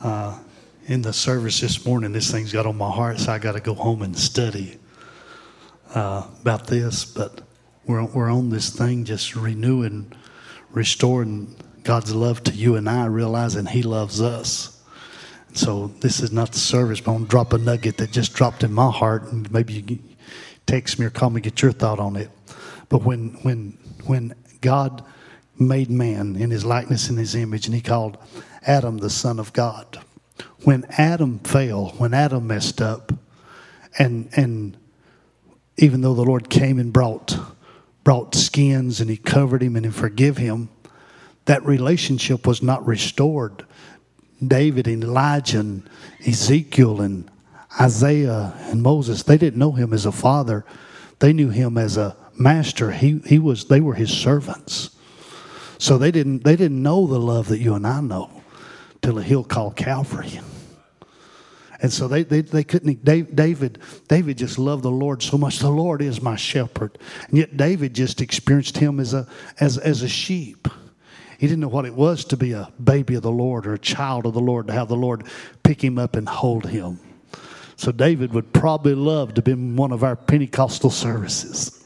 uh, in the service this morning, this thing's got on my heart, so I got to go home and study uh, about this. But we're, we're on this thing just renewing, restoring God's love to you and I, realizing He loves us. So this is not the service, but I'm going to drop a nugget that just dropped in my heart, and maybe you text me or call me, get your thought on it. But when, when, when God made man in his likeness and his image, and he called Adam the son of God. When Adam fell, when Adam messed up, and and even though the Lord came and brought brought skins and he covered him and he forgave him, that relationship was not restored. David and Elijah and Ezekiel and Isaiah and Moses, they didn't know him as a father. They knew him as a master. He, he was, they were his servants. So they didn't, they didn't know the love that you and I know till a hill called Calvary. And so they, they, they couldn't, David, David just loved the Lord so much. The Lord is my shepherd. And yet David just experienced him as a, as, as a sheep. He didn't know what it was to be a baby of the Lord or a child of the Lord, to have the Lord pick him up and hold him. So David would probably love to be in one of our Pentecostal services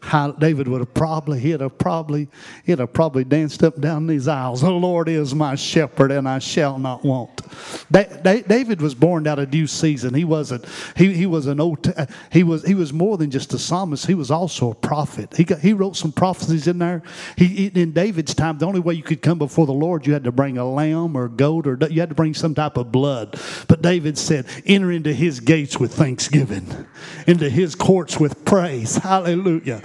how David would have probably, he'd have probably, he'd have probably danced up down these aisles. The Lord is my shepherd, and I shall not want. David was born out of due season. He wasn't. He, he was an old. He was. He was more than just a psalmist. He was also a prophet. He got. He wrote some prophecies in there. He in David's time, the only way you could come before the Lord, you had to bring a lamb or goat, or you had to bring some type of blood. But David said, "Enter into His gates with thanksgiving, into His courts with praise." Hallelujah.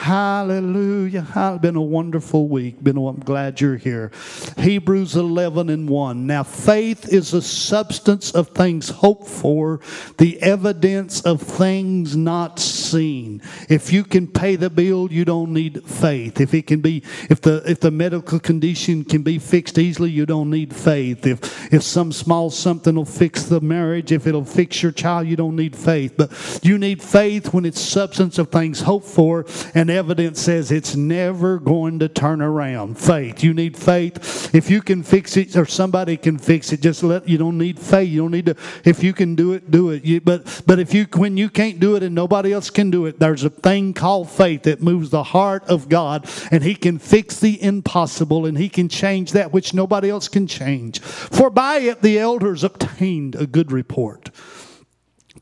Hallelujah. It's been a wonderful week. Been, I'm glad you're here. Hebrews 11 and 1. Now, faith is a substance of things hoped for, the evidence of things not seen. If you can pay the bill, you don't need faith. If it can be, if the if the medical condition can be fixed easily, you don't need faith. If if some small something will fix the marriage, if it'll fix your child, you don't need faith. But you need faith when it's substance of things hoped for and evidence says it's never going to turn around. Faith. You need faith. If you can fix it or somebody can fix it, just let you don't need faith. You don't need to if you can do it, do it. You, but but if you when you can't do it and nobody else can do it, there's a thing called faith that moves the heart of God and he can fix the impossible and he can change that which nobody else can change. For by it the elders obtained a good report.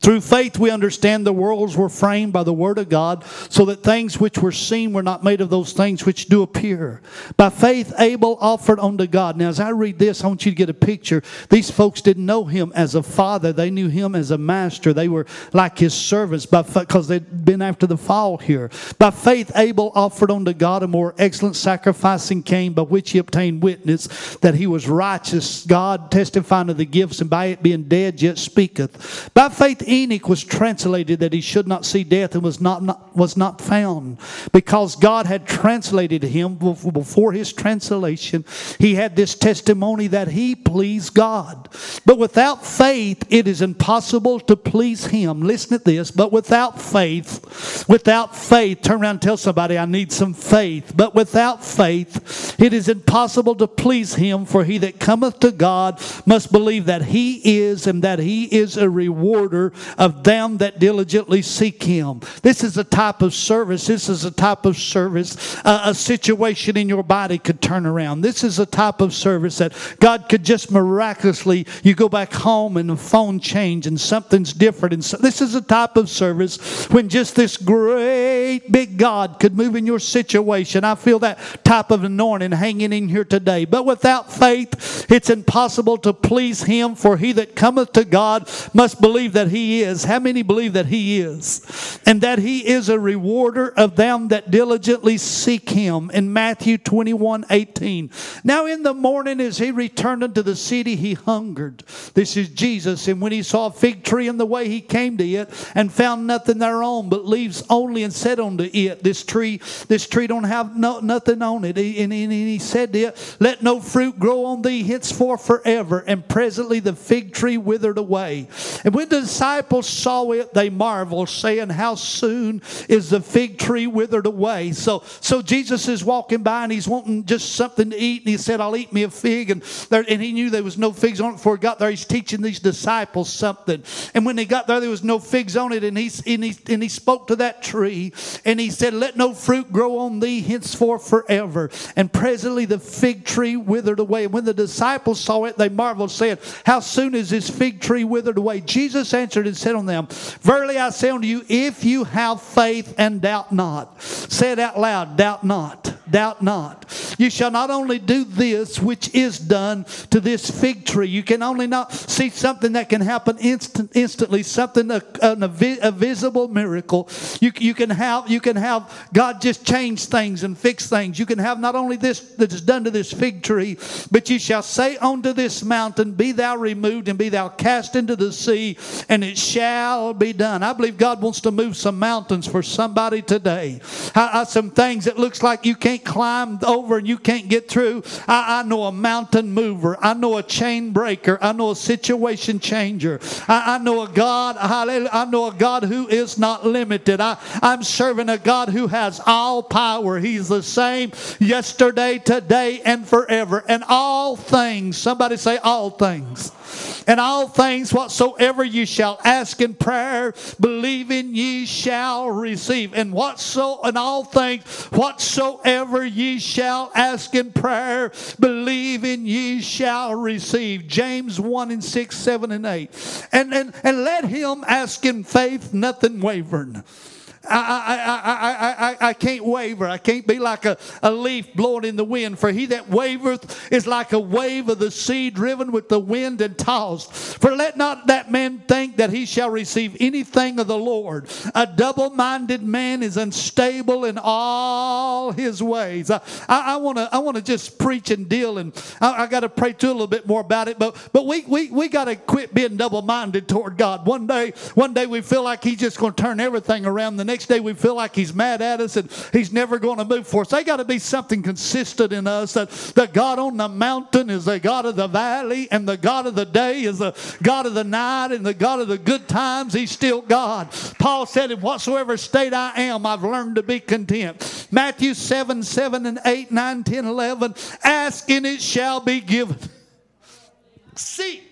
Through faith, we understand the worlds were framed by the Word of God, so that things which were seen were not made of those things which do appear. By faith, Abel offered unto God. Now, as I read this, I want you to get a picture. These folks didn't know him as a father, they knew him as a master. They were like his servants because they'd been after the fall here. By faith, Abel offered unto God a more excellent sacrifice than Cain, by which he obtained witness that he was righteous, God testifying of the gifts, and by it being dead, yet speaketh. By faith, Enoch was translated that he should not see death and was not, not, was not found because God had translated him before his translation. He had this testimony that he pleased God. But without faith, it is impossible to please him. Listen to this. But without faith, without faith, turn around and tell somebody, I need some faith. But without faith, it is impossible to please him. For he that cometh to God must believe that he is and that he is a rewarder of them that diligently seek him. This is a type of service. This is a type of service. Uh, a situation in your body could turn around. This is a type of service that God could just miraculously, you go back home and the phone change and something's different. And so, this is a type of service when just this great big God could move in your situation. I feel that type of anointing hanging in here today. But without faith, it's impossible to please him, for he that cometh to God must believe that he is. How many believe that He is? And that He is a rewarder of them that diligently seek Him in Matthew 21 18. Now in the morning, as He returned unto the city, He hungered. This is Jesus. And when He saw a fig tree in the way, He came to it and found nothing thereon but leaves only and said unto it, This tree, this tree don't have no, nothing on it. And, and, he said to it, Let no fruit grow on thee henceforth forever. And presently the fig tree withered away. And when the disciples saw it, they marveled, saying, How soon is the fig tree withered away? So, so Jesus is walking by and he's wanting just something to eat. And he said, I'll eat me a fig. And, there, and he knew there was no figs on it before he got there. He's teaching these disciples something. And when they got there, there was no figs on it. And he, and he, and he spoke to that tree and he said, Let no fruit grow on thee henceforth forever. And presently the fig tree withered away. And when the disciples saw it, they marveled, saying, How soon is this fig tree withered away? Jesus answered and said unto them, Verily I say unto you, if you have faith and doubt not. Say it out loud, doubt not. Doubt not. You shall not only do this which is done to this fig tree. You can only not see something that can happen instant, instantly, something a, a, a visible miracle. You, you can have you can have God just change things and fix things. You can have not only this that is done to this fig tree, but you shall say unto this mountain, Be thou removed and be thou cast into the sea, and it shall be done. I believe God wants to move some mountains for somebody today. I, I, some things that looks like you can't climb over and you can't get through. I, I know a mountain mover. I know a chain breaker. I know a situation changer. I, know a God. I know a God who is not limited. I, I'm serving a God who has all power. He's the same yesterday, today, and forever. And all things. Somebody say all things and all things whatsoever ye shall ask in prayer, believing ye shall receive. And whatso and all things whatsoever ye shall ask in prayer, believing ye shall receive. James 1 and 6, 7 and 8. And and, and let him ask in faith, nothing wavering. I, I, I, I, I, can't waver. I can't be like a, a leaf blowing in the wind. For he that wavereth is like a wave of the sea driven with the wind and tossed. For let not that man think that he shall receive anything of the Lord. A double minded man is unstable in all his ways. I, I, want to I wanna just preach and deal, and I, I got to pray too a little bit more about it. But, but we, we, we got to quit being double minded toward God. One day, one day we feel like he's just going to turn everything around. The next next day we feel like he's mad at us and he's never going to move for us. They got to be something consistent in us that the God on the mountain is the God of the valley and the God of the day is the God of the night and the God of the good times. He's still God. Paul said, In whatsoever state I am, I've learned to be content. Matthew 7, 7 and 8, 9, 10, 11. Ask and it shall be given. Seek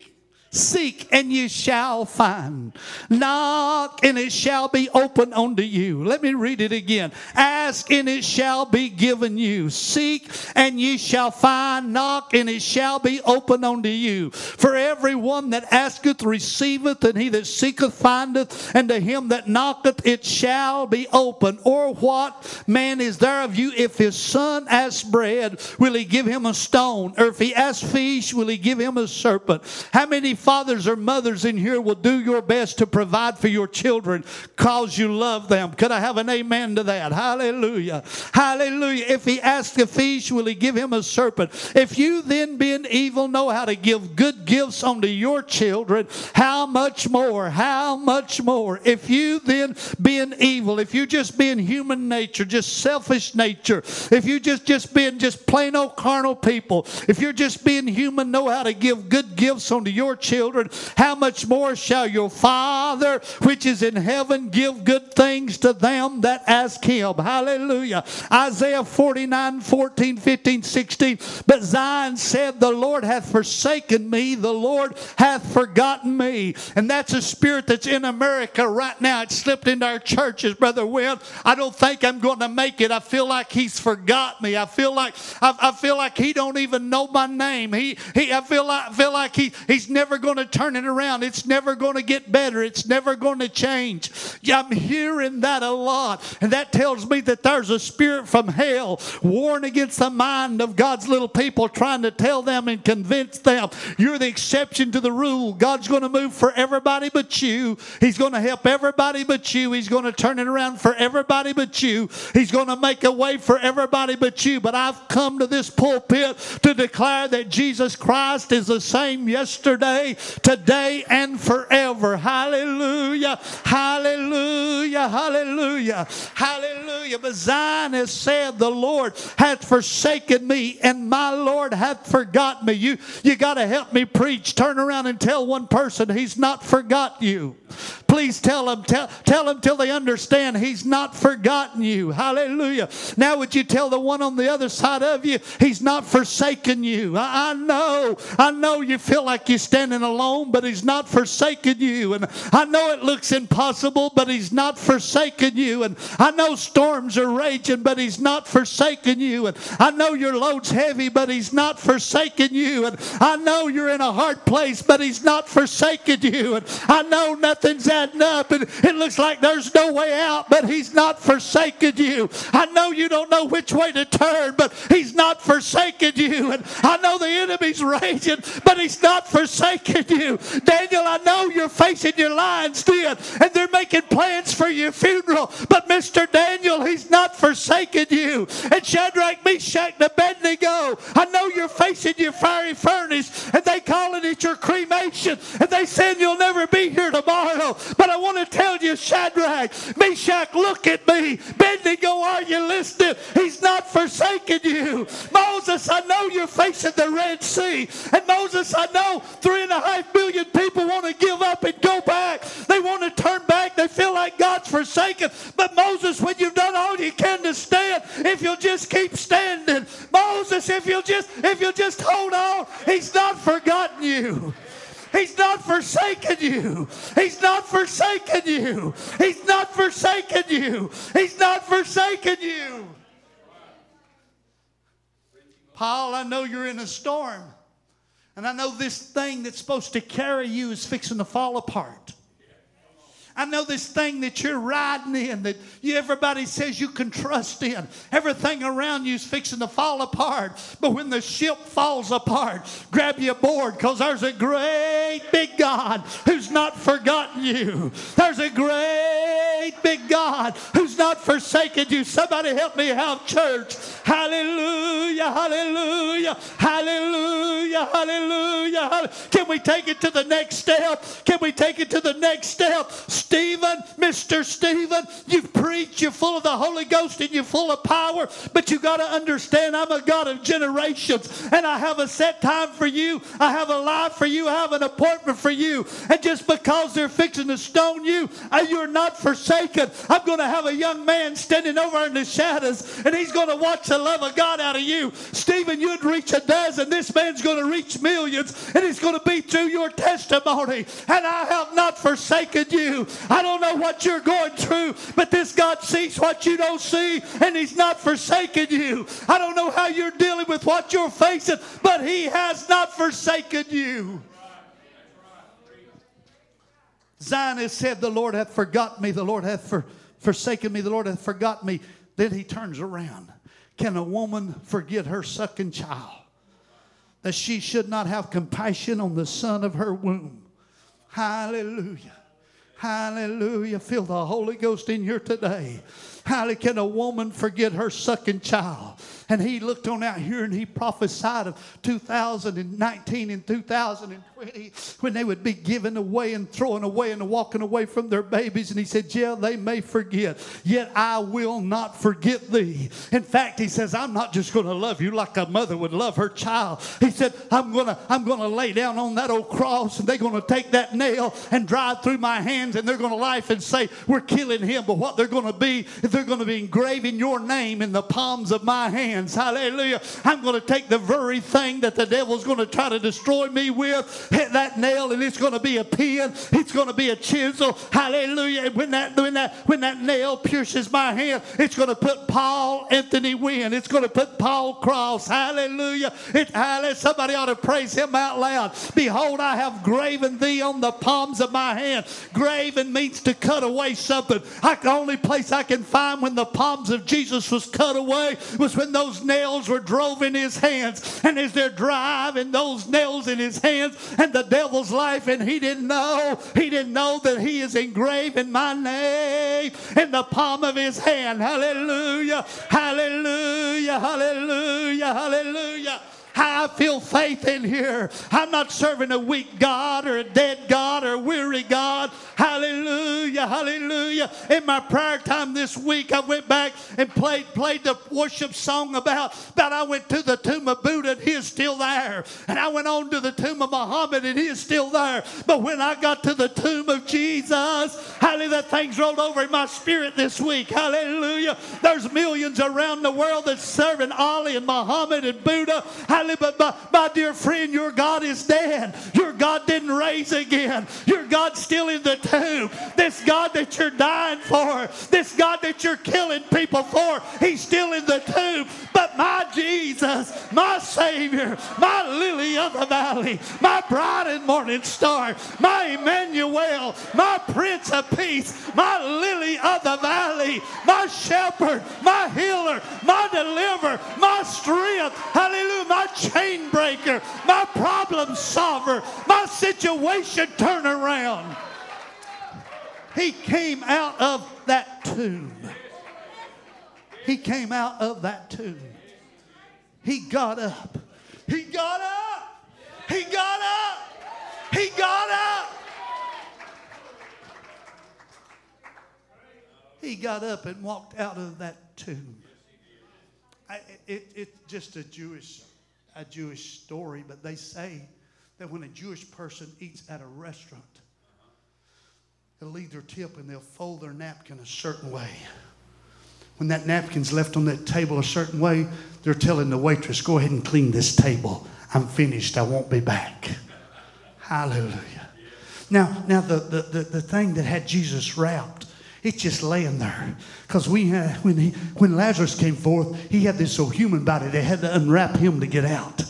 Seek and you shall find. Knock and it shall be open unto you. Let me read it again. Ask and it shall be given you. Seek and ye shall find. Knock and it shall be open unto you. For everyone that asketh receiveth, and he that seeketh findeth, and to him that knocketh it shall be open. Or what man is there of you if his son asks bread, will he give him a stone? Or if he asks fish, will he give him a serpent? How many fathers or mothers in here will do your best to provide for your children because you love them. Could I have an amen to that? Hallelujah. Hallelujah. Hallelujah. If he asks a fish, will he give him a serpent? If you then, being evil, know how to give good gifts unto your children, how much more? How much more? If you then, being evil, if you just being human nature, just selfish nature, if you just just being just plain old carnal people, if you're just being human, know how to give good gifts unto your children how much more shall your Father which is in heaven give good things to them that ask him? Hallelujah. Isaiah 49, 14, 15, 16. But Zion said, The Lord hath forsaken me, the Lord hath forgotten me. And that's a spirit that's in America right now. It slipped into our churches, Brother Will. I don't think I'm going to make it. I feel like he's forgot me. I feel like I, I feel like he don't even know my name. He he I feel like I feel like he he's never going to turn it around. It's never going to get better. It's never going to change. Yeah, I'm hearing that a lot. And that tells me that there's a spirit from hell warring against the mind of God's little people, trying to tell them and convince them you're the exception to the rule. God's going to move for everybody but you. He's going to help everybody but you. He's going to turn it around for everybody but you. He's going to make a way for everybody but you. But I've come to this pulpit to declare that Jesus Christ is the same yesterday, today, and forever. Hallelujah. Hallelujah. Hallelujah. Hallelujah. But Zion has said, The Lord hath forsaken me, and my Lord hath forgotten me. You, you got to help me preach. Turn around and tell one person he's not forgot you. Please tell them, tell, tell them till they understand he's not forgotten you. Hallelujah. Now, would you tell the one on the other side of you, he's not forsaken you? I, I know, I know you feel like you're standing alone, but he's not forsaken you. And I know it looks impossible, but he's not forsaken you. And I know storms are raging, but he's not forsaken you. And I know your load's heavy, but he's not forsaken you. And I know you're in a hard place, but he's not forsaken you. And I know nothing's up and it looks like there's no way out, but he's not forsaken you. I know you don't know which way to turn, but he's not forsaken you. And I know the enemy's raging, but he's not forsaken you. Daniel, I know you're facing your lion's den and they're making plans for your funeral, but Mr. Daniel, he's not forsaken you. And Shadrach, Meshach, and Abednego, I know you're facing your fiery furnace and they calling it your cremation and they saying you'll never. But I want to tell you, Shadrach, Meshach, look at me. Abednego, are you listening? He's not forsaken you. Moses, I know you're facing the Red Sea. And Moses, I know three and a half million people want to give up and go back. They want to turn back. They feel like God's forsaken. But Moses, when you've done all you can to stand, if you'll just keep standing, Moses, if you'll just if you'll just hold on, he's not forgotten you. He's not forsaken you. He's not forsaken you. He's not forsaken you. He's not forsaken you. Paul, I know you're in a storm. And I know this thing that's supposed to carry you is fixing to fall apart. I know this thing that you're riding in that you, everybody says you can trust in. Everything around you is fixing to fall apart. But when the ship falls apart, grab your board because there's a great big God who's not forgotten you. There's a great big God who's not forsaken you. Somebody help me out, church. Hallelujah, hallelujah, hallelujah, hallelujah. Can we take it to the next step? Can we take it to the next step? Stephen, Mr. Stephen, you've preached, you're full of the Holy Ghost and you're full of power, but you got to understand I'm a God of generations and I have a set time for you. I have a life for you. I have an appointment for you. And just because they're fixing to stone you, uh, you're not forsaken. I'm going to have a young man standing over in the shadows and he's going to watch the love of God out of you. Stephen, you'd reach a dozen. This man's going to reach millions and it's going to be through your testimony. And I have not forsaken you. I don't know what you're going through, but this God sees what you don't see, and He's not forsaken you. I don't know how you're dealing with what you're facing, but He has not forsaken you. Zion said, The Lord hath forgotten me, the Lord hath for, forsaken me, the Lord hath forgotten me. Then he turns around. Can a woman forget her sucking child? That she should not have compassion on the son of her womb. Hallelujah. Hallelujah. Feel the Holy Ghost in here today. How can a woman forget her sucking child? And he looked on out here and he prophesied of 2019 and 2020 when they would be giving away and throwing away and walking away from their babies. And he said, Yeah, they may forget, yet I will not forget thee. In fact, he says, I'm not just going to love you like a mother would love her child. He said, I'm going to I'm going to lay down on that old cross and they're going to take that nail and drive through my hands and they're going to laugh and say, We're killing him. But what they're going to be, they're going to be engraving your name in the palms of my hands. Hallelujah. I'm going to take the very thing that the devil's going to try to destroy me with, hit that nail, and it's going to be a pin. It's going to be a chisel. Hallelujah. When that, when that, when that nail pierces my hand, it's going to put Paul Anthony Wynn. It's going to put Paul Cross. Hallelujah. It, hallelujah. Somebody ought to praise him out loud. Behold, I have graven thee on the palms of my hand. Graven means to cut away something. I, the only place I can find when the palms of Jesus was cut away was when those nails were drove in his hands. And as they're driving those nails in his hands and the devil's life, and he didn't know, he didn't know that he is engraving my name in the palm of his hand. Hallelujah, hallelujah, hallelujah, hallelujah. I feel faith in here. I'm not serving a weak God or a dead God or a weary God. Hallelujah, hallelujah. In my prayer time this week, I went back and played played the worship song about, about I went to the tomb of Buddha and he is still there. And I went on to the tomb of Muhammad and he is still there. But when I got to the tomb of Jesus, hallelujah, that thing's rolled over in my spirit this week. Hallelujah. There's millions around the world that's serving Ali and Muhammad and Buddha. Hallelujah. But my, my dear friend, your God is dead. Your God didn't raise again. Your God's still in the tomb. This God that you're dying for, this God that you're killing people for, he's still in the tomb. But my Jesus, my Savior, my lily of the valley, my bright and morning star, my Emmanuel, my Prince of Peace, my lily of the valley, my shepherd, my healer, my deliverer, my strength, hallelujah, my chain breaker, my problem solver, my situation turnaround. He came out of that tomb. He came out of that tomb. He got up. He got up. He got up. He got up. He got up and walked out of that tomb. I, it, it's just a Jewish, a Jewish story, but they say that when a Jewish person eats at a restaurant, they'll leave their tip and they'll fold their napkin a certain way. When that napkin's left on that table a certain way, they're telling the waitress, go ahead and clean this table. I'm finished. I won't be back. Hallelujah. Now, now the, the, the, the thing that had Jesus wrapped, it's just laying there. Because we had, when, he, when Lazarus came forth, he had this old human body. They had to unwrap him to get out.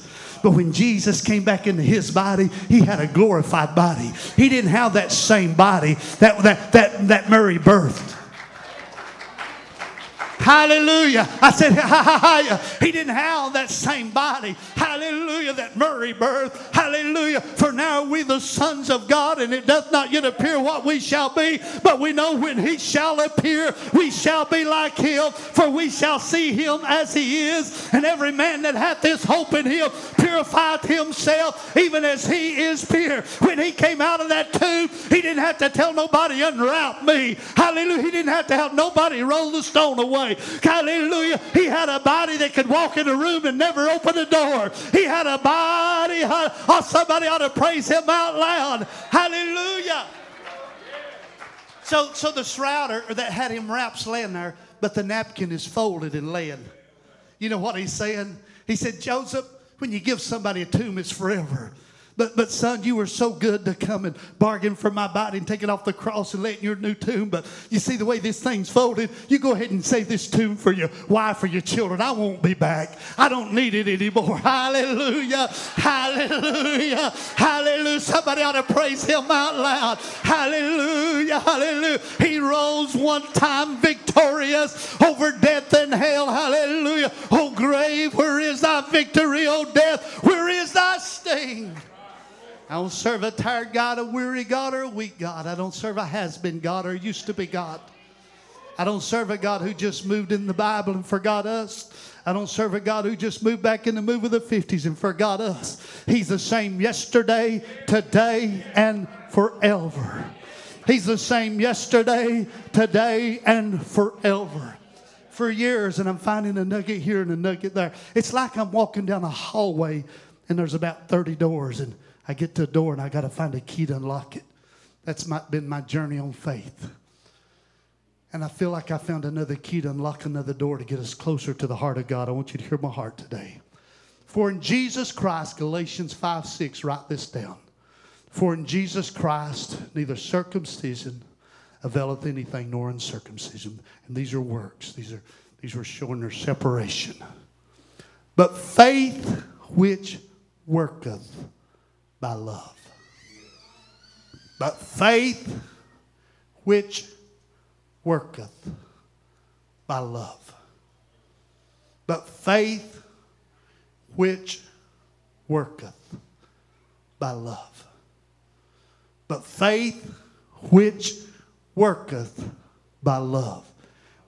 But when Jesus came back into his body, he had a glorified body. He didn't have that same body that, that, that, that Mary birthed. Hallelujah. I said, Hallelujah. he didn't have that same body. Hallelujah. That Mary birth. Hallelujah. For now we the sons of God, and it doth not yet appear what we shall be, but we know when he shall appear, we shall be like him, for we shall see him as he is. And every man that hath this hope in him purifieth himself, even as he is pure. When he came out of that tomb, he didn't have to tell nobody, unwrap me. Hallelujah. He didn't have to have nobody roll the stone away. Hallelujah. He had a body that could walk in a room and never open a door. He had a body. Oh, somebody ought to praise him out loud. Hallelujah. So, so the shrouder that had him wrapped laying there, but the napkin is folded and laying. You know what he's saying? He said, Joseph, when you give somebody a tomb, it's forever. But, but son, you were so good to come and bargain for my body and take it off the cross and lay it in your new tomb. But you see the way this thing's folded, you go ahead and save this tomb for your wife or your children. I won't be back. I don't need it anymore. Hallelujah. Hallelujah. Hallelujah. Somebody ought to praise him out loud. Hallelujah. Hallelujah. He rose one time victorious over death and hell. Hallelujah. Oh, grave, where is thy victory? Oh, death, where is thy sting? I don't serve a tired God, a weary God, or a weak God. I don't serve a has been God or used to be God. I don't serve a God who just moved in the Bible and forgot us. I don't serve a God who just moved back in the move of the 50s and forgot us. He's the same yesterday, today, and forever. He's the same yesterday, today, and forever. For years, and I'm finding a nugget here and a nugget there. It's like I'm walking down a hallway and there's about 30 doors and I get to a door and I got to find a key to unlock it. That's my, been my journey on faith. And I feel like I found another key to unlock another door to get us closer to the heart of God. I want you to hear my heart today. For in Jesus Christ, Galatians 5 6, write this down. For in Jesus Christ, neither circumcision availeth anything nor uncircumcision. And these are works. These are these are showing their separation. But faith which worketh by love. But faith which worketh by love. But faith which worketh by love. But faith which worketh by love.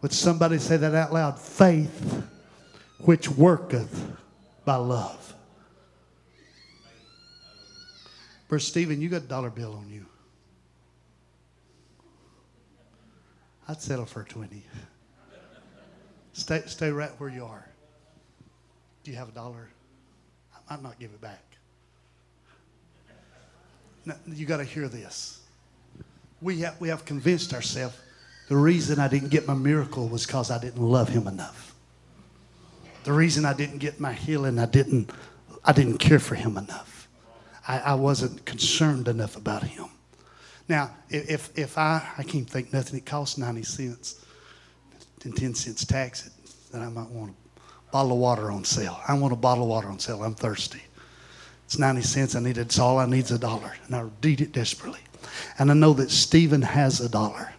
Would somebody say that out loud? Faith which worketh by love. Brother Stephen, you got a dollar bill on you. I'd settle for 20. Stay, stay right where you are. Do you have a dollar? I might not give it back. Now, you got to hear this. We have, we have convinced ourselves the reason I didn't get my miracle was because I didn't love him enough. The reason I didn't get my healing, I didn't, I didn't care for him enough. I, I wasn't concerned enough about him. Now, if, if I, I can't think nothing, it costs 90 cents and 10 cents tax it, then I might want a bottle of water on sale. I want a bottle of water on sale. I'm thirsty. It's 90 cents. I need it. It's all I need is a dollar. And I need it desperately. And I know that Stephen has a dollar.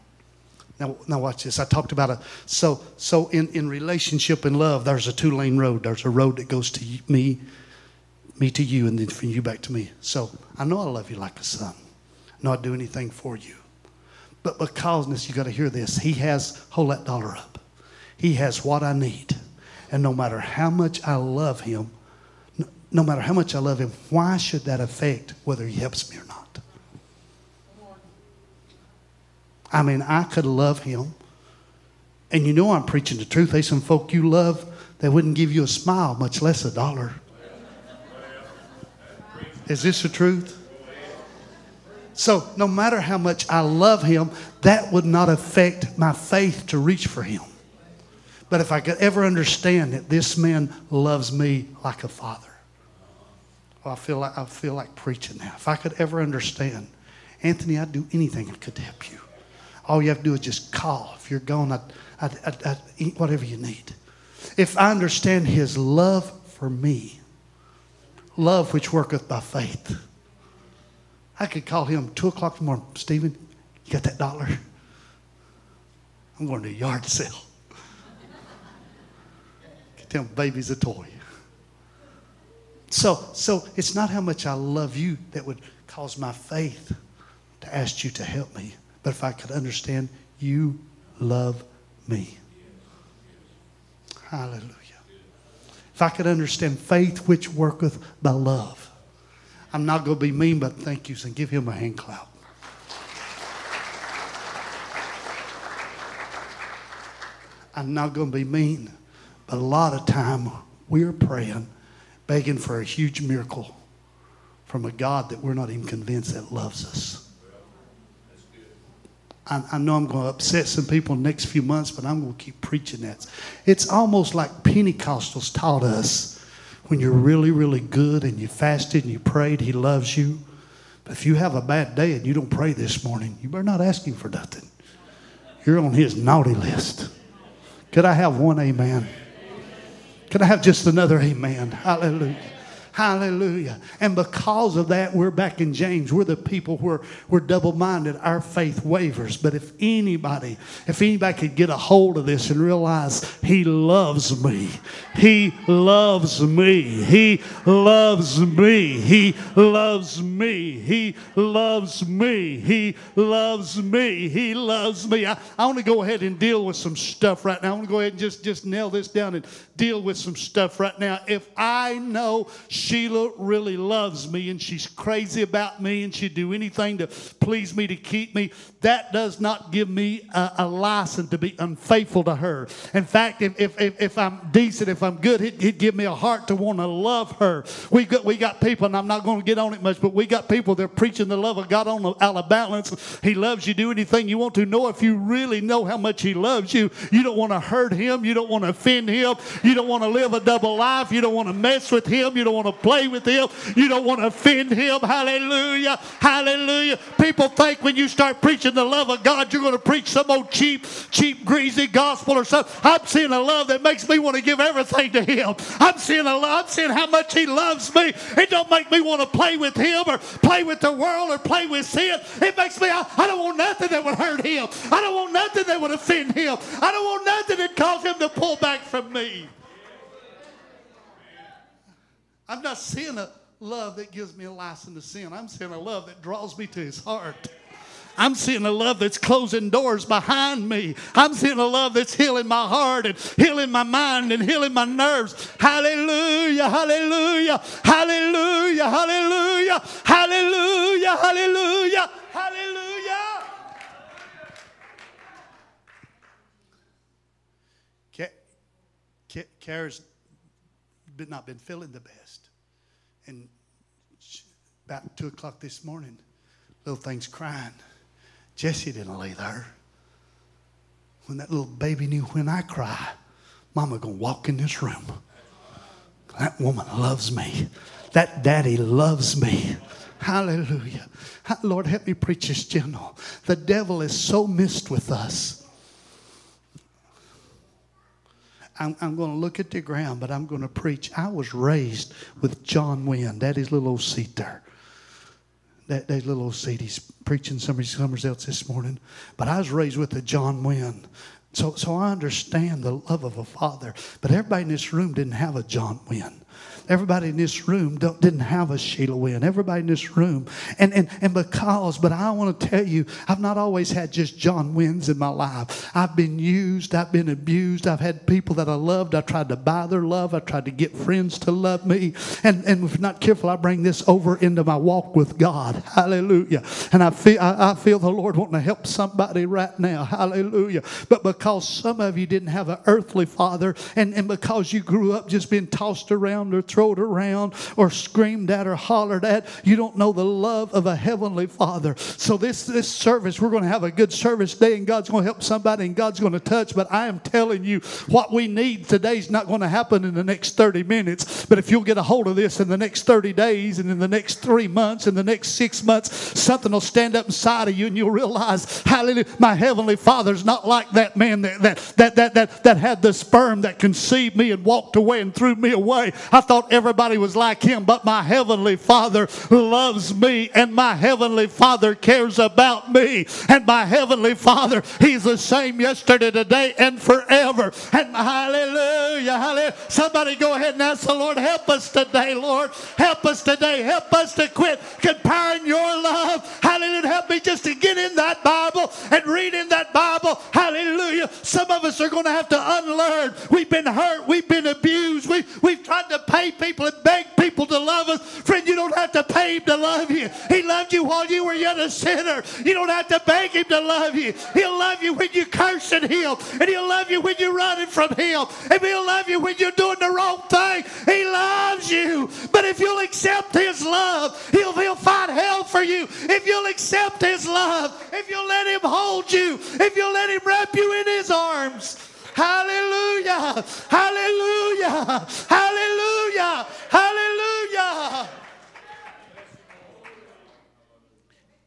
Now, now watch this. I talked about a so so in, in relationship and love, there's a two lane road. There's a road that goes to me, me to you, and then from you back to me. So I know I love you like a son not do anything for you. But because this, you got to hear this. He has, hold that dollar up. He has what I need. And no matter how much I love him, no matter how much I love him, why should that affect whether he helps me or not? I mean, I could love him. And you know I'm preaching the truth. There's some folk you love that wouldn't give you a smile, much less a dollar. Is this the truth? So, no matter how much I love him, that would not affect my faith to reach for him. But if I could ever understand that this man loves me like a father, well, I feel like I feel like preaching now. If I could ever understand, Anthony, I'd do anything I could to help you. All you have to do is just call. If you're gone, I'd, I'd, I'd, I'd eat whatever you need. If I understand his love for me, love which worketh by faith I could call him 2 o'clock in the morning. Stephen, you got that dollar? I'm going to a yard sale. Tell them baby's a toy. So, so it's not how much I love you that would cause my faith to ask you to help me, but if I could understand you love me. Hallelujah. If I could understand faith which worketh by love. I'm not going to be mean, but thank you, and give him a hand clap. I'm not going to be mean, but a lot of time we're praying, begging for a huge miracle from a God that we're not even convinced that loves us. I, I know I'm going to upset some people in the next few months, but I'm going to keep preaching that. It's almost like Pentecostals taught us when you're really, really good and you fasted and you prayed, He loves you. But if you have a bad day and you don't pray this morning, you better not ask Him for nothing. You're on His naughty list. Could I have one amen? Could I have just another amen? Hallelujah. Hallelujah. And because of that, we're back in James. We're the people who are, we're double minded. Our faith wavers. But if anybody, if anybody could get a hold of this and realize He loves me, He loves me, He loves me, He loves me, He loves me, He loves me, He loves me. I, I want to go ahead and deal with some stuff right now. I want to go ahead and just, just nail this down and deal with some stuff right now. If I know Sheila really loves me and she's crazy about me and she'd do anything to please me, to keep me. That does not give me a, a license to be unfaithful to her. In fact, if, if, if, if I'm decent, if I'm good, it, would give me a heart to want to love her. We got, we got people, and I'm not going to get on it much, but we got people that are preaching the love of God on the, out of balance. He loves you. Do anything you want to. Know if you really know how much He loves you. You don't want to hurt Him. You don't want to offend Him. You don't want to live a double life. You don't want to mess with Him. You don't want to play with him. You don't want to offend him. Hallelujah. Hallelujah. People think when you start preaching the love of God, you're going to preach some old cheap, cheap, greasy gospel or something. I'm seeing a love that makes me want to give everything to him. I'm seeing a love, I'm seeing how much he loves me. It don't make me want to play with him or play with the world or play with sin. It makes me, I, I don't want nothing that would hurt him. I don't want nothing that would offend him. I don't want nothing that cause him to pull back from me. I'm not seeing a love that gives me a license to sin. I'm seeing a love that draws me to his heart. I'm seeing a love that's closing doors behind me. I'm seeing a love that's healing my heart and healing my mind and healing my nerves. Hallelujah, hallelujah, hallelujah, hallelujah, hallelujah, hallelujah, hallelujah. Kara's not been feeling the best. And about 2 o'clock this morning, little thing's crying. Jesse didn't lay there. When that little baby knew when I cry, Mama gonna walk in this room. That woman loves me. That daddy loves me. Hallelujah. Lord, help me preach this gentle. The devil is so missed with us. I'm, I'm going to look at the ground, but I'm going to preach. I was raised with John Wynn, daddy's little old seat there that, that little old seat. He's preaching somebody somewhere else this morning. But I was raised with a John Wynn. So, so I understand the love of a father. But everybody in this room didn't have a John Wynn. Everybody in this room didn't have a Sheila Wynn. Everybody in this room. And, and, and because, but I want to tell you, I've not always had just John Wynns in my life. I've been used. I've been abused. I've had people that I loved. I tried to buy their love. I tried to get friends to love me. And, and if not careful, I bring this over into my walk with God. Hallelujah. And I feel, I, I feel the Lord wanting to help somebody right now. Hallelujah. But because some of you didn't have an earthly father and, and because you grew up just being tossed around or thrown around or screamed at or hollered at. You don't know the love of a heavenly Father. So this this service, we're going to have a good service day, and God's going to help somebody, and God's going to touch. But I am telling you, what we need today is not going to happen in the next 30 minutes. But if you'll get a hold of this in the next 30 days, and in the next three months, in the next six months, something will stand up inside of you, and you'll realize, Hallelujah, my heavenly Father's not like that man that that that that that, that had the sperm that conceived me and walked away and threw me away. I thought everybody was like him, but my heavenly Father loves me, and my heavenly Father cares about me, and my heavenly Father, He's the same yesterday, today, and forever. And hallelujah, hallelujah. Somebody go ahead and ask the Lord, help us today, Lord. Help us today. Help us to quit comparing your love. Hallelujah. Help me just to get in that Bible and read in that Bible. Hallelujah. Some of us are going to have to unlearn. We've been hurt. We've been abused. We, we've tried to pay people and beg people to love us. Friend, you don't have to pay him to love you. He loved you while you were yet a sinner. You don't have to beg him to love you. He'll love you when you're cursing him. And he'll love you when you're running from him. And he'll love you when you're doing the wrong thing. He loves you. But if you'll accept his love, he'll, he'll fight hell for you. If you'll accept his love, if you'll let him hold you, if you'll let him wrap you in his arms. Hallelujah. Hallelujah. Hallelujah. Hallelujah.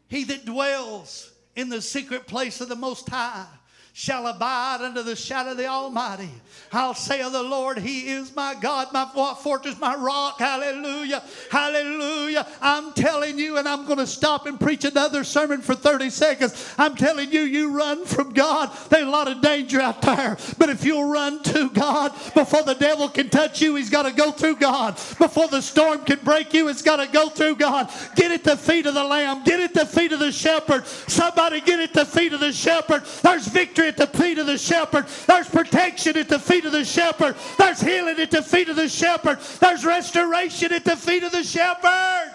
He that dwells in the secret place of the Most High shall abide under the shadow of the Almighty. I'll say of the Lord, He is my God, my fortress, my rock. Hallelujah. Hallelujah. I'm telling you, and I'm going to stop and preach another sermon for 30 seconds. I'm telling you, you run from God. There's a lot of danger out there. But if you'll run to God before the devil can touch you, he's got to go through God. Before the storm can break you, it's got to go through God. Get at the feet of the Lamb. Get at the feet of the shepherd. Somebody get at the feet of the shepherd. There's victory at the feet of the shepherd. There's protection at the feet of the shepherd. There's healing at the feet of the shepherd. There's restoration at the feet of the shepherd.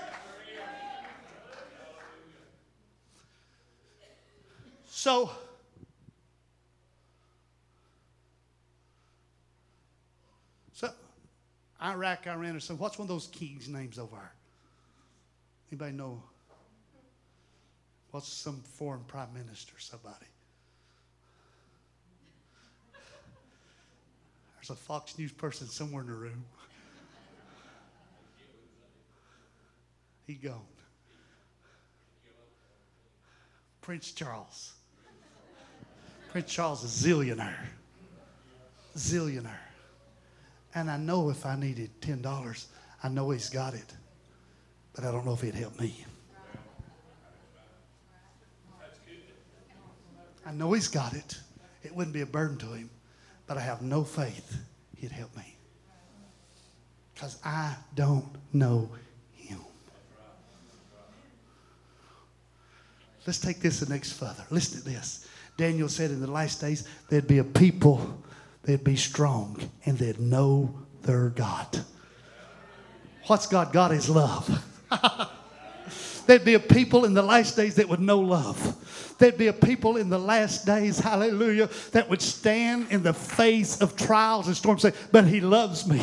So, so Iraq, Iran, or so. What's one of those kings' names over there? Anybody know? What's some foreign prime minister? Somebody. There's a Fox News person somewhere in the room. He gone. Prince Charles. Prince Charles is zillionaire. Zillionaire. And I know if I needed $10, I know he's got it. But I don't know if he'd help me. I know he's got it. It wouldn't be a burden to him but I have no faith he'd help me. Because I don't know him. Let's take this the next further. Listen to this. Daniel said in the last days there'd be a people that'd be strong and they'd know their God. What's God? God is love. there'd be a people in the last days that would know love. There'd be a people in the last days, hallelujah, that would stand in the face of trials and storms and say, But He loves me.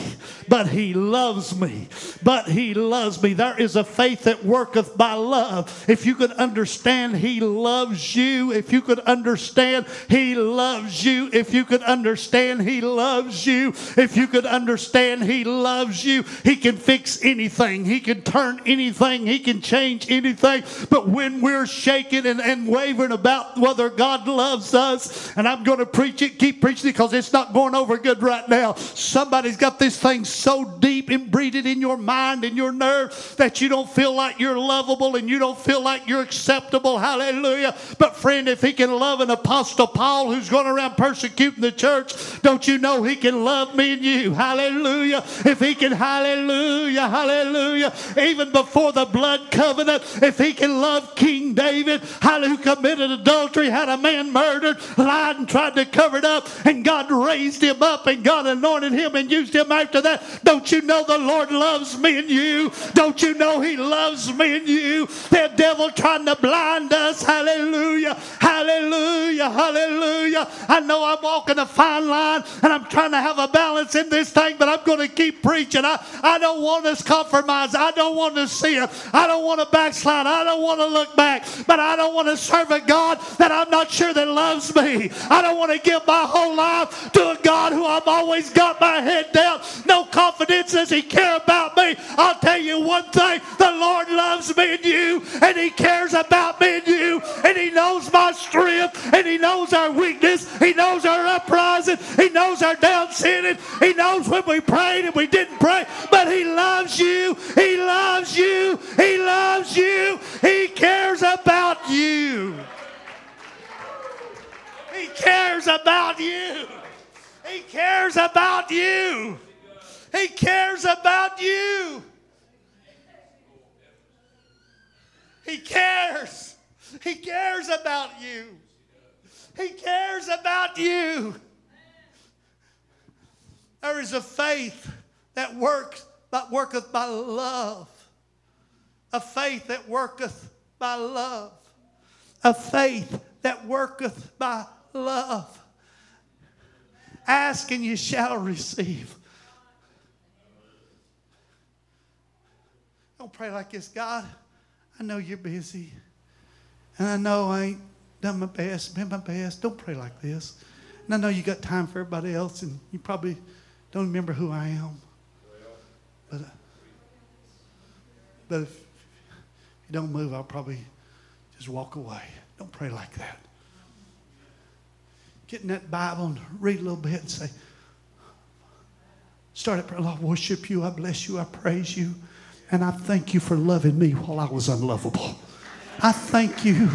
But He loves me. But He loves me. There is a faith that worketh by love. If you could understand He loves you, if you could understand He loves you, if you could understand He loves you, if you could understand He loves you, He can fix anything. He can turn anything. He can change anything. But when we're shaken and, and wavering, about whether God loves us. And I'm going to preach it, keep preaching it because it's not going over good right now. Somebody's got this thing so deep inbreeded in your mind and your nerve that you don't feel like you're lovable and you don't feel like you're acceptable. Hallelujah. But friend, if he can love an apostle Paul who's going around persecuting the church, don't you know he can love me and you? Hallelujah. If he can, hallelujah, hallelujah. Even before the blood covenant, if he can love King David, hallelujah, committed adultery, had a man murdered, lied and tried to cover it up, and God raised him up and God anointed him and used him after that. Don't you know the Lord loves me and you? Don't you know He loves me and you? The devil trying to blind us. Hallelujah. Hallelujah. Hallelujah. I know I'm walking a fine line and I'm trying to have a balance in this thing, but I'm going to keep preaching. I, I don't want us compromise. I don't want to see it. I don't want to backslide. I don't want to look back, but I don't want to serve a God that I'm not sure that loves me. I don't want to give my whole life to a God who I've always got my head down. No confidence does He care about me. I'll tell you one thing the Lord loves me and you, and He cares about me and you, and He knows my strength, and He knows our weakness, He knows our uprising, He knows our down sinning, He knows when we prayed and we didn't pray, but He loves you, He loves you, He loves you, He cares about you. He cares about you. He cares about you. He cares about you. He cares. He cares about you. He cares about you. There is a faith that works that worketh by love. A faith that worketh by love. A faith that worketh by love. Ask and you shall receive. Don't pray like this, God. I know you're busy. And I know I ain't done my best, been my best. Don't pray like this. And I know you got time for everybody else, and you probably don't remember who I am. But, uh, but if you don't move, I'll probably just walk away. Don't pray like that get in that Bible and read a little bit and say, start at prayer. I worship you. I bless you. I praise you. And I thank you for loving me while I was unlovable. I thank you.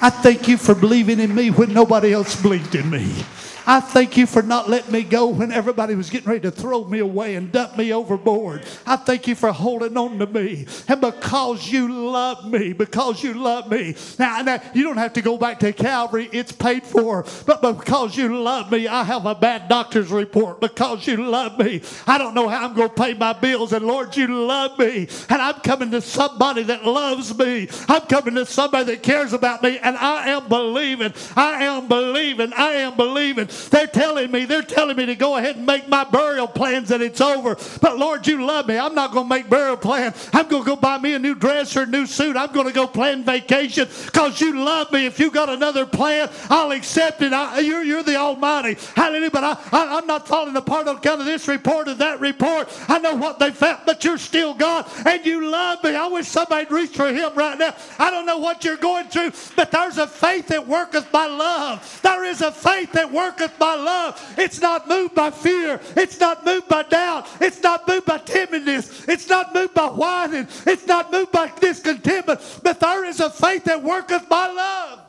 I thank you for believing in me when nobody else believed in me. I thank you for not letting me go when everybody was getting ready to throw me away and dump me overboard. I thank you for holding on to me. And because you love me, because you love me. Now, now you don't have to go back to Calvary, it's paid for. But because you love me, I have a bad doctor's report. Because you love me, I don't know how I'm going to pay my bills. And Lord, you love me. And I'm coming to somebody that loves me. I'm coming to somebody that cares about me. And I am believing. I am believing. I am believing they're telling me, they're telling me to go ahead and make my burial plans that it's over. But Lord, you love me. I'm not going to make burial plans. I'm going to go buy me a new dress or a new suit. I'm going to go plan vacation because you love me. If you got another plan, I'll accept it. I, you're, you're the Almighty. Hallelujah. But I, I, am not falling apart on account of this report or that report. I know what they felt, but you're still God and you love me. I wish somebody'd reach for him right now. I don't know what you're going through, but there's a faith that worketh by love. There is a faith that worketh by love. It's not moved by fear. It's not moved by doubt. It's not moved by timidness. It's not moved by whining. It's not moved by discontentment. But there is a faith that worketh by love.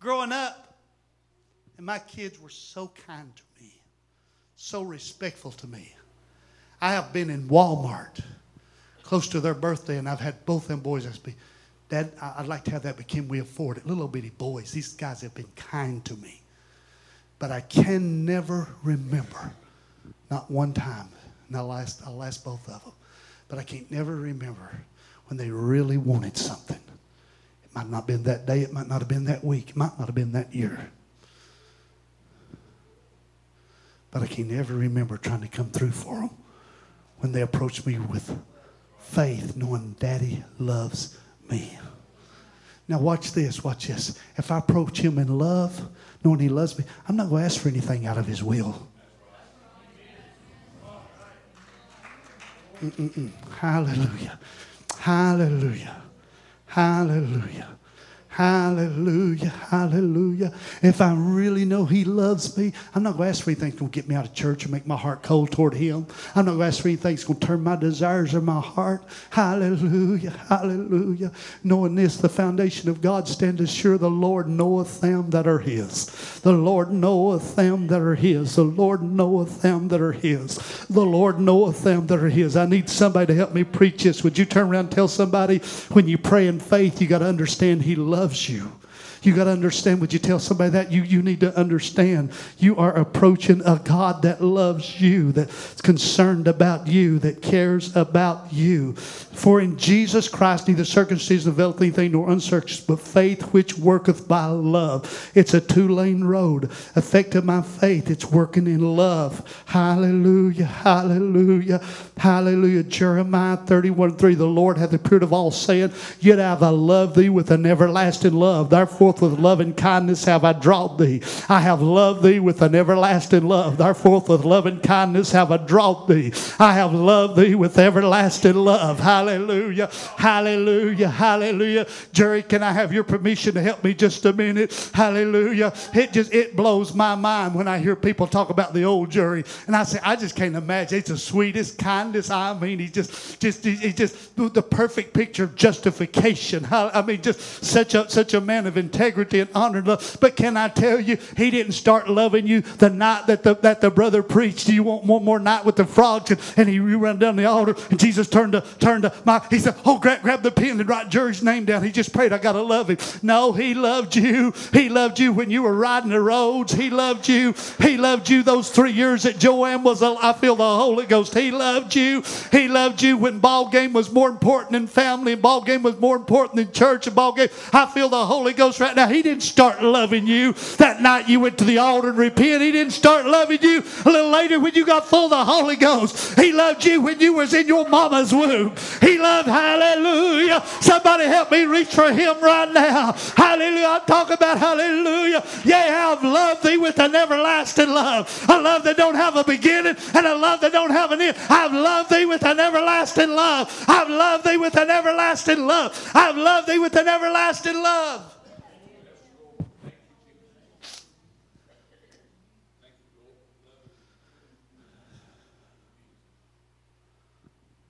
Growing up, and my kids were so kind to me, so respectful to me. I have been in Walmart close to their birthday, and I've had both them boys ask me, I'd like to have that, but can we afford it? Little bitty boys. These guys have been kind to me. But I can never remember, not one time, and I'll ask, I'll ask both of them, but I can't never remember when they really wanted something. It might not have been that day, it might not have been that week, it might not have been that year. But I can never remember trying to come through for them when they approached me with faith, knowing Daddy loves me. Now, watch this, watch this. If I approach Him in love, knowing He loves me, I'm not going to ask for anything out of His will. Mm-mm-mm. Hallelujah. Hallelujah. Hallelujah. Hallelujah. Hallelujah. If I really know He loves me, I'm not going to ask for anything that's going to get me out of church or make my heart cold toward Him. I'm not going to ask for anything that's going to turn my desires of my heart. Hallelujah. Hallelujah. Knowing this, the foundation of God standeth sure the Lord knoweth them that are His. The Lord knoweth them that are His. The Lord knoweth them that are His. The Lord knoweth them that are His. I need somebody to help me preach this. Would you turn around and tell somebody when you pray in faith, you got to understand He loves you. You got to understand. Would you tell somebody that? You, you need to understand you are approaching a God that loves you, that's concerned about you, that cares about you. For in Jesus Christ, neither circumcision availeth anything nor uncircumcision, but faith which worketh by love. It's a two lane road. Affected my faith, it's working in love. Hallelujah, hallelujah, hallelujah. Jeremiah 31 3 The Lord hath appeared of all, saying, Yet have I loved thee with an everlasting love. Therefore, with love and kindness have I drawn thee. I have loved thee with an everlasting love. Therefore, with love and kindness have I drawn thee. I have loved thee with everlasting love. Hallelujah. Hallelujah. Hallelujah. Hallelujah. Jerry, can I have your permission to help me just a minute? Hallelujah. It just it blows my mind when I hear people talk about the old Jerry. And I say, I just can't imagine. It's the sweetest, kindest. I mean, he just just he's just the perfect picture of justification. I mean, just such a such a man of integrity and honor and love. But can I tell you, he didn't start loving you the night that the, that the brother preached. Do you want one more night with the frogs? And he ran down the altar and Jesus turned to, turned to my, he said, oh, grab, grab the pen and write Jerry's name down. He just prayed, I got to love him. No, he loved you. He loved you when you were riding the roads. He loved you. He loved you those three years that Joanne was, I feel the Holy Ghost. He loved you. He loved you when ball game was more important than family and ball game was more important than church and ball game. I feel the Holy Ghost right now. He didn't start loving you that night you went to the altar and repent. He didn't start loving you a little later when you got full of the Holy Ghost. He loved you when you was in your mama's womb. He loved, hallelujah. Somebody help me reach for him right now. Hallelujah. I'm talking about hallelujah. Yeah, I've loved thee with an everlasting love. A love that don't have a beginning and a love that don't have an end. I've loved thee with an everlasting love. I've loved thee with an everlasting love. I've loved thee with an everlasting love.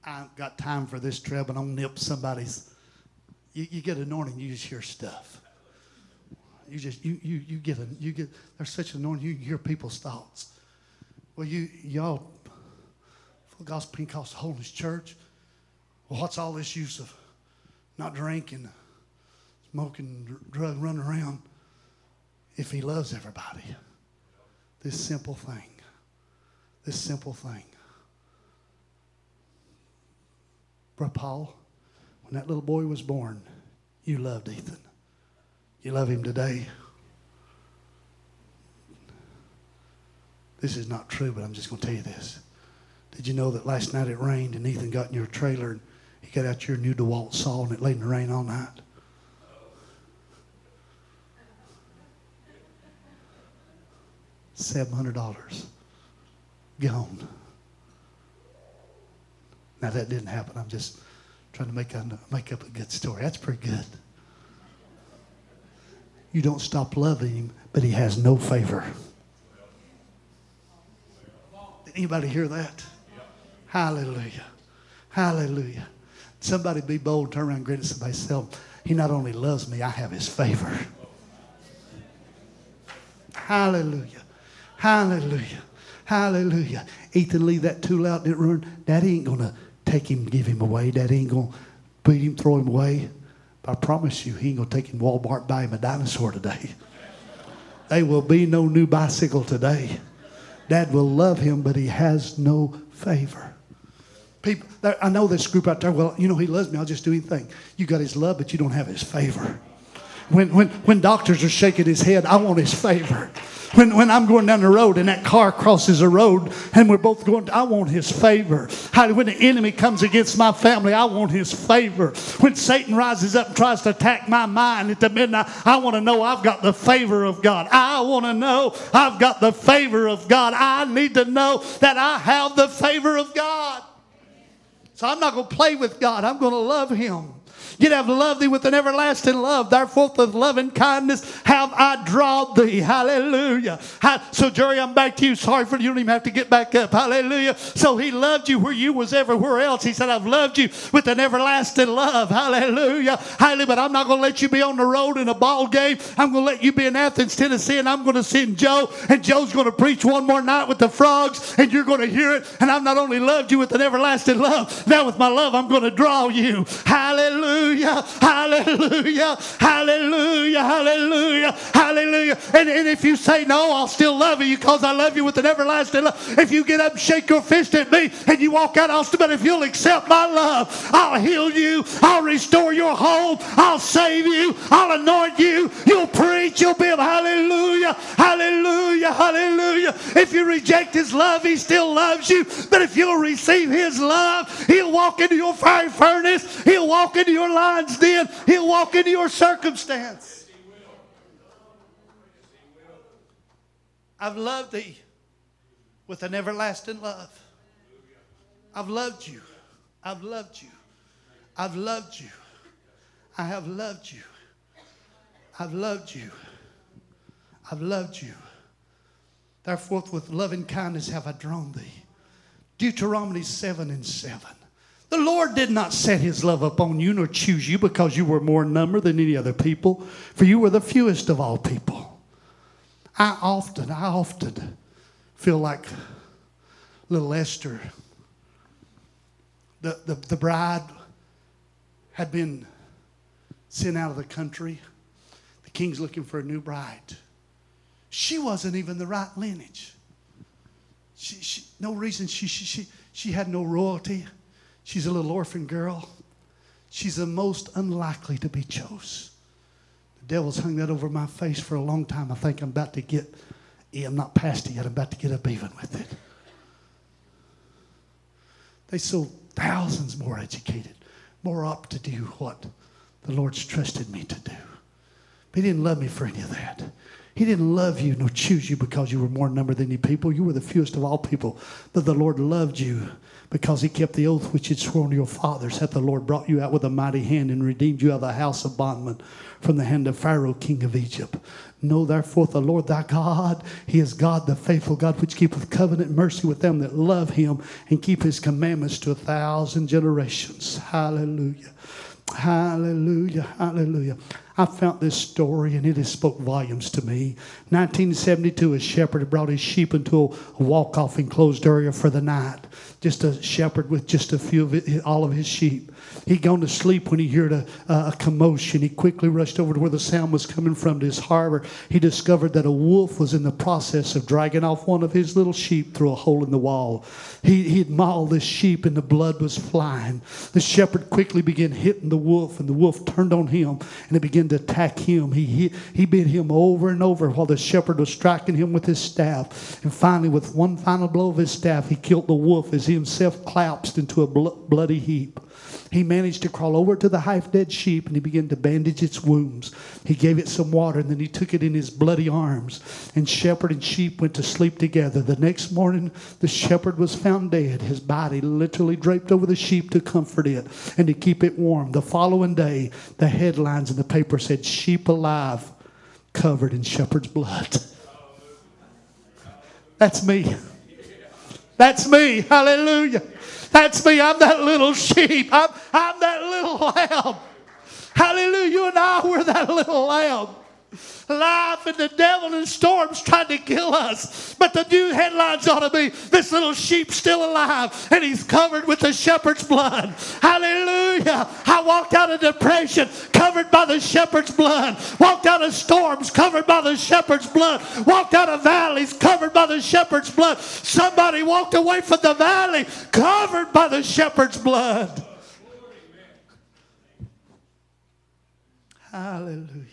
I ain't got time for this trip, and I'm nip somebody's. You, you get anointing, you just hear stuff. You just you you you get a you get there's such an anointing you hear people's thoughts. Well, you y'all full gospel Pentecostal Holiness Church. Well, what's all this use of not drinking, smoking, drug, running around? If he loves everybody, this simple thing, this simple thing. Paul, when that little boy was born, you loved Ethan. You love him today. This is not true, but I'm just going to tell you this. Did you know that last night it rained and Ethan got in your trailer and he got out your new DeWalt saw and it laid in the rain all night? $700 gone. Now that didn't happen. I'm just trying to make, a, make up a good story. That's pretty good. You don't stop loving him, but he has no favor. Did anybody hear that? Hallelujah. Hallelujah. Somebody be bold, turn around and grin at somebody them, he not only loves me, I have his favor. Hallelujah. Hallelujah. Hallelujah. Ethan, leave that tool out. Didn't run. Daddy ain't to take him, give him away. Daddy ain't going to beat him, throw him away. But I promise you, he ain't going to take him Walmart buy him a dinosaur today. There will be no new bicycle today. Dad will love him, but he has no favor. People, I know this group out there, well, you know, he loves me. I'll just do anything. You got his love, but you don't have his favor. When, when, when doctors are shaking his head, I want his favor. When, when I'm going down the road and that car crosses the road and we're both going, I want his favor. How when the enemy comes against my family, I want his favor. When Satan rises up and tries to attack my mind at the midnight, I want to know I've got the favor of God. I want to know I've got the favor of God. I need to know that I have the favor of God. So I'm not going to play with God. I'm going to love him. Yet have loved thee with an everlasting love. Therefore, with loving kindness have I drawn thee. Hallelujah. So, Jerry, I'm back to you. Sorry for you. Don't even have to get back up. Hallelujah. So he loved you where you was everywhere else. He said, I've loved you with an everlasting love. Hallelujah. Hallelujah. But I'm not going to let you be on the road in a ball game. I'm going to let you be in Athens, Tennessee, and I'm going to send Joe, and Joe's going to preach one more night with the frogs, and you're going to hear it. And I've not only loved you with an everlasting love, now with my love, I'm going to draw you. Hallelujah. Hallelujah. Hallelujah. Hallelujah. Hallelujah. Hallelujah. And, and if you say no, I'll still love you because I love you with an everlasting love. If you get up and shake your fist at me and you walk out, I'll still, but if you'll accept my love, I'll heal you. I'll restore your home. I'll save you. I'll anoint you. You'll preach. You'll be hallelujah. Hallelujah. Hallelujah. If you reject his love, he still loves you. But if you'll receive his love, he'll walk into your fire furnace. He'll walk into your lion's den. He'll walk into your circumstance. I've loved thee with an everlasting love. I've loved you. I've loved you. I've loved you. I have loved you. I've loved you. I've loved you. Therefore, with loving kindness have I drawn thee. Deuteronomy 7 and 7. The Lord did not set his love upon you nor choose you because you were more in number than any other people, for you were the fewest of all people. I often, I often feel like little Esther, the, the, the bride had been sent out of the country. The king's looking for a new bride. She wasn't even the right lineage. She, she, no reason she, she, she, she had no royalty. She's a little orphan girl. She's the most unlikely to be chose. The devil's hung that over my face for a long time. I think I'm about to get, yeah, I'm not past it yet. I'm about to get up even with it. They so thousands more educated, more up to do what the Lord's trusted me to do. But He didn't love me for any of that. He didn't love you nor choose you because you were more number than any people. You were the fewest of all people. But the Lord loved you because he kept the oath which he had sworn to your fathers, hath the Lord brought you out with a mighty hand and redeemed you out of the house of bondmen from the hand of Pharaoh, king of Egypt. Know therefore the Lord thy God, he is God, the faithful God, which keepeth covenant mercy with them that love him and keep his commandments to a thousand generations. Hallelujah. Hallelujah. Hallelujah. I found this story and it has spoke volumes to me. 1972, a shepherd had brought his sheep into a walk-off enclosed area for the night. Just a shepherd with just a few of it, all of his sheep. He'd gone to sleep when he heard a, a, commotion. He quickly rushed over to where the sound was coming from to his harbor. He discovered that a wolf was in the process of dragging off one of his little sheep through a hole in the wall. He, he'd mauled this sheep and the blood was flying. The shepherd quickly began hitting the wolf, and the wolf turned on him and it began to attack him. He, he, he bit him over and over while the shepherd was striking him with his staff. And finally, with one final blow of his staff, he killed the wolf as he himself collapsed into a bloody heap. He managed to crawl over to the half dead sheep and he began to bandage its wounds. He gave it some water and then he took it in his bloody arms. And shepherd and sheep went to sleep together. The next morning, the shepherd was found dead, his body literally draped over the sheep to comfort it and to keep it warm. The following day, the headlines in the paper said, Sheep alive, covered in shepherd's blood. That's me. That's me. Hallelujah. That's me. I'm that little sheep. I'm, I'm that little lamb. Hallelujah. You and I, we're that little lamb. Life and the devil and storms tried to kill us. But the new headlines ought to be this little sheep still alive and he's covered with the shepherd's blood. Hallelujah. I walked out of depression covered by the shepherd's blood. Walked out of storms covered by the shepherd's blood. Walked out of valleys covered by the shepherd's blood. Somebody walked away from the valley covered by the shepherd's blood. Hallelujah.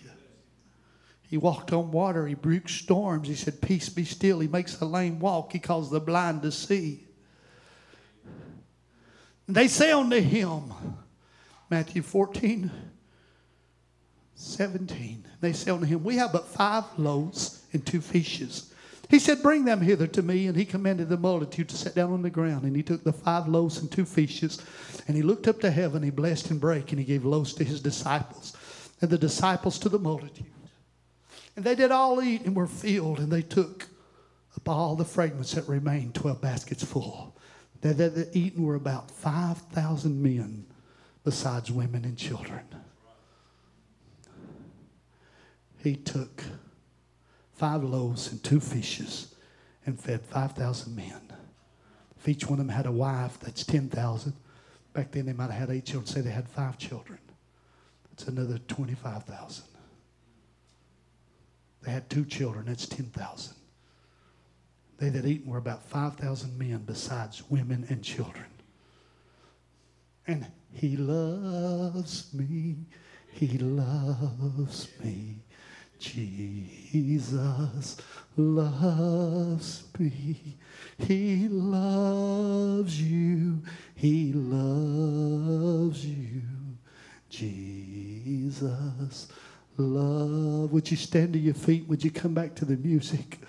He walked on water. He rebuked storms. He said, Peace be still. He makes the lame walk. He calls the blind to see. And they say unto him, Matthew 14, 17. They said unto him, We have but five loaves and two fishes. He said, Bring them hither to me. And he commanded the multitude to sit down on the ground. And he took the five loaves and two fishes. And he looked up to heaven. He blessed and brake. And he gave loaves to his disciples. And the disciples to the multitude. And they did all eat and were filled, and they took up all the fragments that remained, 12 baskets full. They that eaten were about 5,000 men, besides women and children. He took five loaves and two fishes and fed 5,000 men. If each one of them had a wife, that's 10,000. Back then they might have had eight children. Say they had five children. That's another 25,000. They had two children. That's 10,000. They that eaten were about 5,000 men, besides women and children. And he loves me. He loves me. Jesus loves me. He loves you. He loves you. Jesus love. Would you stand to your feet? Would you come back to the music?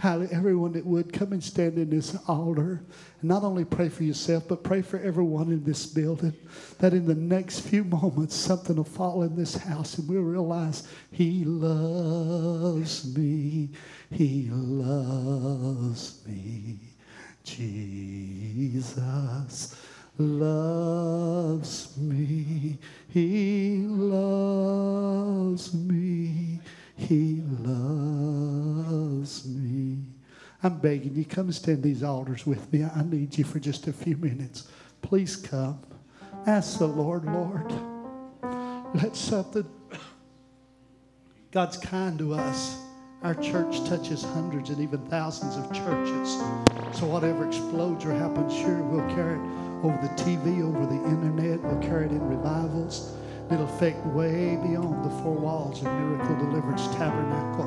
Hallelujah. Everyone that would come and stand in this altar and not only pray for yourself, but pray for everyone in this building. That in the next few moments, something will fall in this house and we'll realize He loves me. He loves me. Jesus loves me. He loves me. He loves me. I'm begging you, come stand these altars with me. I need you for just a few minutes. Please come. Ask the Lord, Lord, let something. God's kind to us. Our church touches hundreds and even thousands of churches. So whatever explodes or happens here, we'll carry it over the TV, over the internet. We'll carry it in revivals. It'll affect way beyond the four walls of Miracle Deliverance Tabernacle.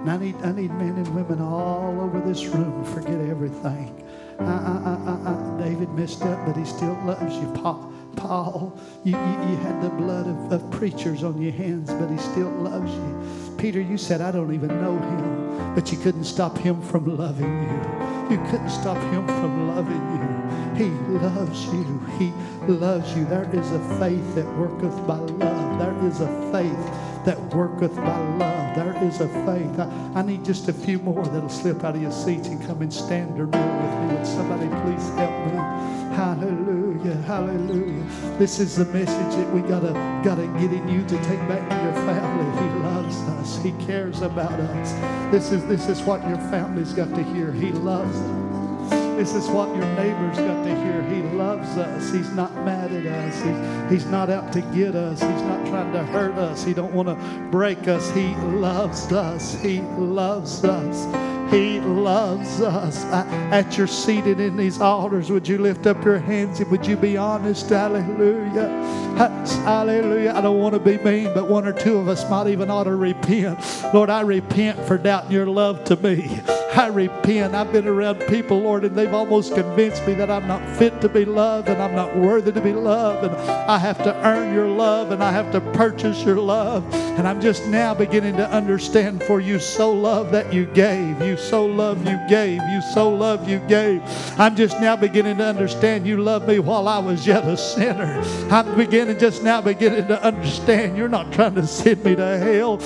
And I need, I need men and women all over this room to forget everything. Uh, uh, uh, David messed up, but he still loves you, Paul. Paul, you, you, you, had the blood of, of preachers on your hands, but he still loves you. Peter, you said, I don't even know him, but you couldn't stop him from loving you. You couldn't stop him from loving you. He loves you. He loves you. There is a faith that worketh by love. There is a faith that worketh by love. There is a faith. I, I need just a few more that'll slip out of your seats and come and stand or kneel with me. Would somebody please help me? Hallelujah. Hallelujah. This is the message that we gotta gotta get in you to take back to your family. He loves us. He cares about us. This is this is what your family's got to hear. He loves us. This is what your neighbor's got to hear. He loves us. He's not mad at us. He's, he's not out to get us. He's not trying to hurt us. He don't want to break us. He loves us. He loves us. He loves us. At your seated in these altars, would you lift up your hands and would you be honest? Hallelujah. Hallelujah. I don't want to be mean, but one or two of us might even ought to repent. Lord, I repent for doubting your love to me. I repent. I've been around people, Lord, and they've almost convinced me that I'm not fit to be loved and I'm not worthy to be loved. And I have to earn your love and I have to purchase your love. And I'm just now beginning to understand for you so love that you gave. You so love you gave. You so love you gave. I'm just now beginning to understand you loved me while I was yet a sinner. I'm beginning just now beginning to understand you're not trying to send me to hell.